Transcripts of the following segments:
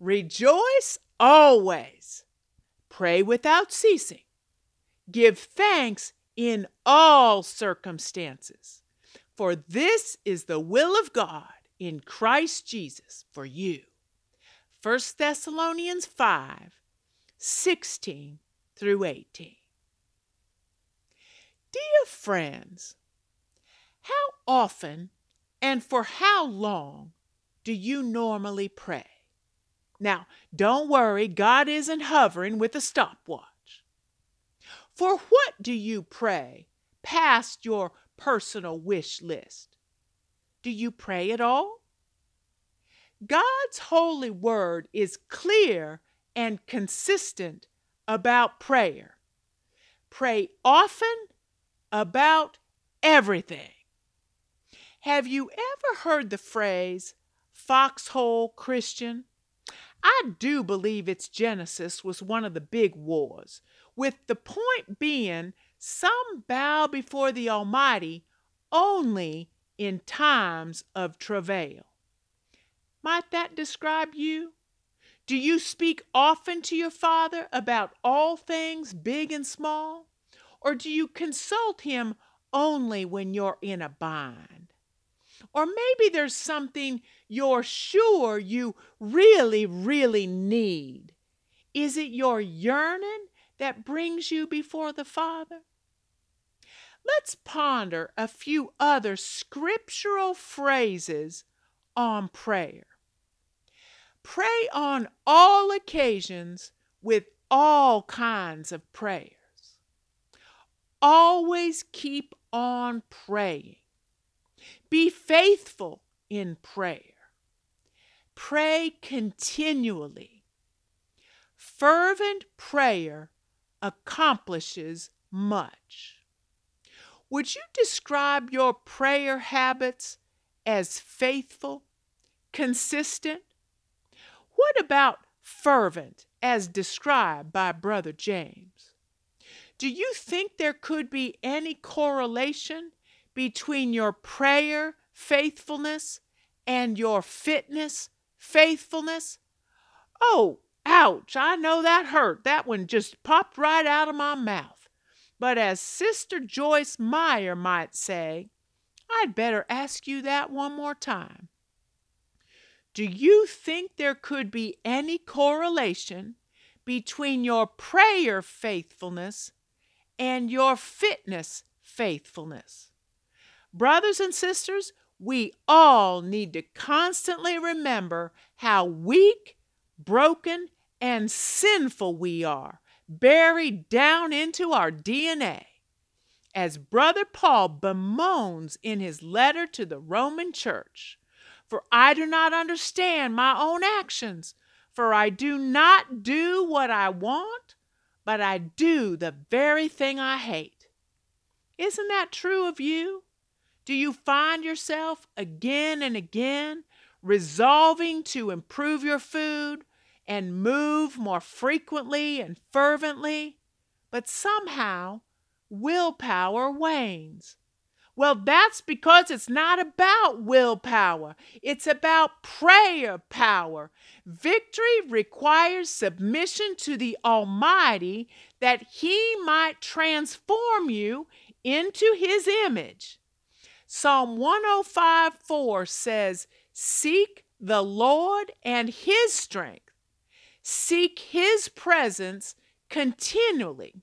Rejoice always. Pray without ceasing. Give thanks in all circumstances. For this is the will of God in Christ Jesus for you. 1 Thessalonians 5 16 through 18. Dear friends, how often and for how long do you normally pray? Now, don't worry, God isn't hovering with a stopwatch. For what do you pray past your personal wish list? Do you pray at all? God's holy word is clear and consistent about prayer. Pray often about everything. Have you ever heard the phrase foxhole Christian? I do believe its genesis was one of the big wars, with the point being some bow before the Almighty only in times of travail. Might that describe you? Do you speak often to your Father about all things, big and small? Or do you consult Him only when you're in a bind? Or maybe there's something you're sure you really, really need. Is it your yearning that brings you before the Father? Let's ponder a few other scriptural phrases on prayer. Pray on all occasions with all kinds of prayers. Always keep on praying. Be faithful in prayer. Pray continually. Fervent prayer accomplishes much. Would you describe your prayer habits as faithful, consistent? What about fervent as described by Brother James? Do you think there could be any correlation between your prayer faithfulness and your fitness faithfulness? Oh, ouch, I know that hurt. That one just popped right out of my mouth. But as Sister Joyce Meyer might say, I'd better ask you that one more time. Do you think there could be any correlation between your prayer faithfulness and your fitness faithfulness? Brothers and sisters, we all need to constantly remember how weak, broken, and sinful we are buried down into our DNA. As Brother Paul bemoans in his letter to the Roman church, for I do not understand my own actions, for I do not do what I want, but I do the very thing I hate. Isn't that true of you? Do you find yourself again and again resolving to improve your food, and move more frequently and fervently, but somehow willpower wanes. Well, that's because it's not about willpower. It's about prayer power. Victory requires submission to the Almighty that He might transform you into His image. Psalm 105 4 says, Seek the Lord and His strength Seek His presence continually.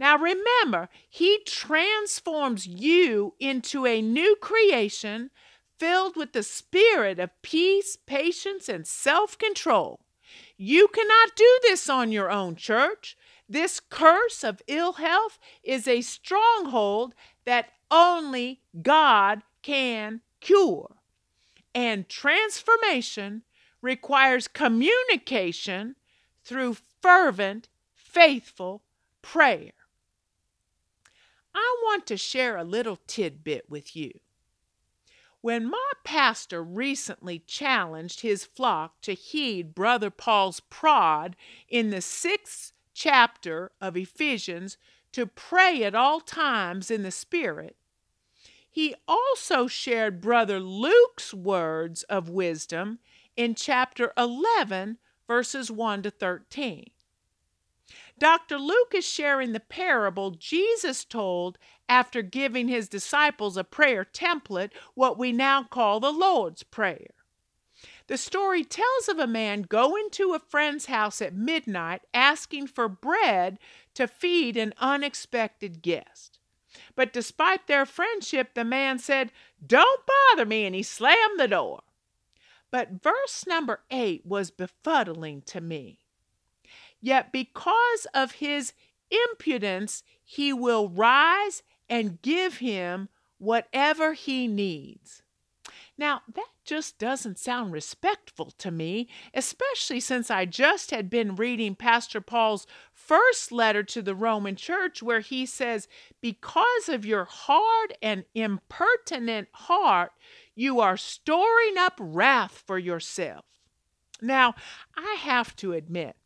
Now remember, He transforms you into a new creation filled with the spirit of peace, patience, and self control. You cannot do this on your own, church. This curse of ill health is a stronghold that only God can cure. And transformation requires communication through fervent, faithful prayer. I want to share a little tidbit with you. When my pastor recently challenged his flock to heed Brother Paul's prod in the sixth chapter of Ephesians to pray at all times in the Spirit, he also shared Brother Luke's words of wisdom in chapter 11, verses 1 to 13. Dr. Luke is sharing the parable Jesus told after giving his disciples a prayer template, what we now call the Lord's Prayer. The story tells of a man going to a friend's house at midnight asking for bread to feed an unexpected guest. But despite their friendship, the man said, Don't bother me, and he slammed the door. But verse number eight was befuddling to me. Yet because of his impudence, he will rise and give him whatever he needs. Now, that just doesn't sound respectful to me, especially since I just had been reading Pastor Paul's first letter to the Roman church, where he says, Because of your hard and impertinent heart, you are storing up wrath for yourself. Now, I have to admit,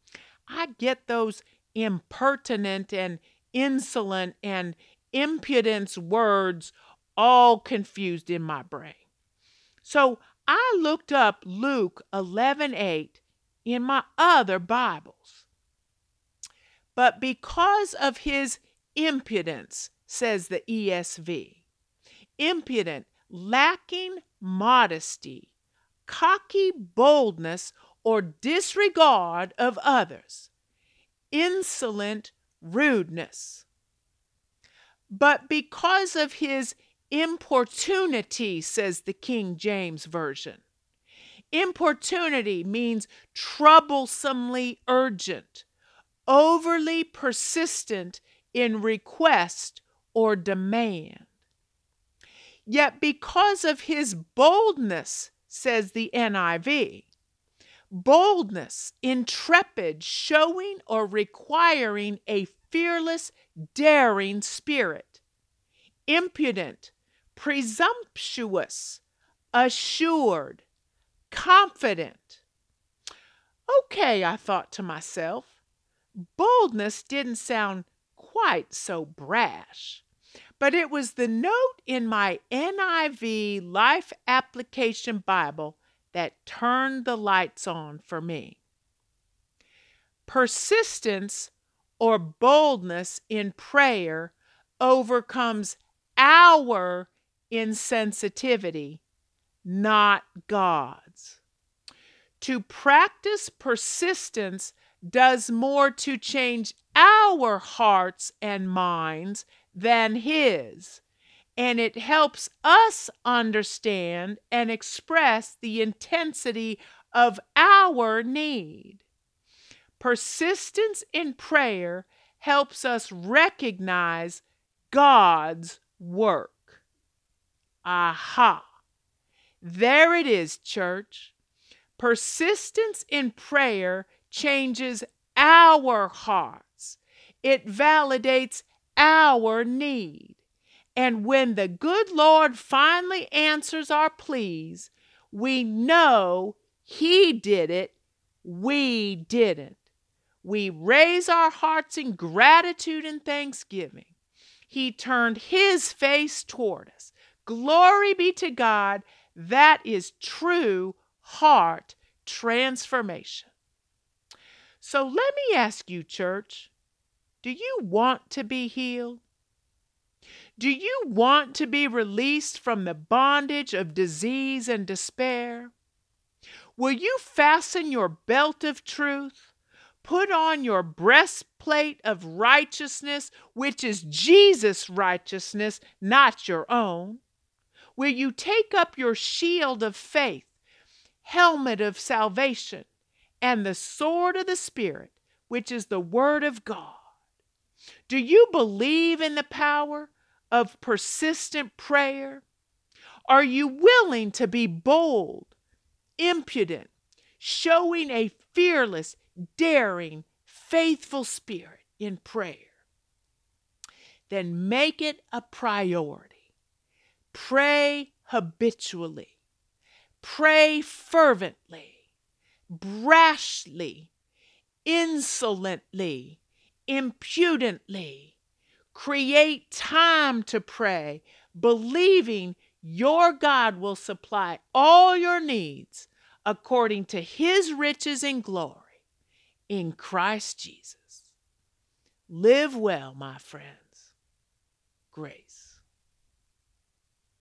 I get those impertinent and insolent and impudence words all confused in my brain. So I looked up Luke 11:8 in my other Bibles. But because of his impudence, says the ESV, impudent, lacking modesty, cocky boldness, or disregard of others, insolent rudeness. But because of his importunity, says the King James Version. Importunity means troublesomely urgent, overly persistent in request or demand. Yet because of his boldness, says the NIV, boldness, intrepid, showing or requiring a fearless, daring spirit, impudent, presumptuous, assured, confident. Okay, I thought to myself, boldness didn't sound quite so brash. But it was the note in my NIV Life Application Bible that turned the lights on for me. Persistence or boldness in prayer overcomes our insensitivity, not God's. To practice persistence does more to change our hearts and minds than His and it helps us understand and express the intensity of our need. Persistence in prayer helps us recognize God's work. Aha! There it is, church. Persistence in prayer changes our hearts, it validates our need. And when the good Lord finally answers our pleas, we know He did it, we didn't. We raise our hearts in gratitude and thanksgiving. He turned His face toward us. Glory be to God. That is true heart transformation. So let me ask you, church do you want to be healed? Do you want to be released from the bondage of disease and despair? Will you fasten your belt of truth? Put on your breastplate of righteousness, which is Jesus' righteousness, not your own? Will you take up your shield of faith, helmet of salvation, and the sword of the Spirit, which is the Word of God? Do you believe in the power of persistent prayer? Are you willing to be bold, impudent, showing a fearless, daring, faithful spirit in prayer? Then make it a priority. Pray habitually. Pray fervently, brashly, insolently, impudently Create time to pray, believing your God will supply all your needs according to his riches and glory in Christ Jesus. Live well, my friends. Grace.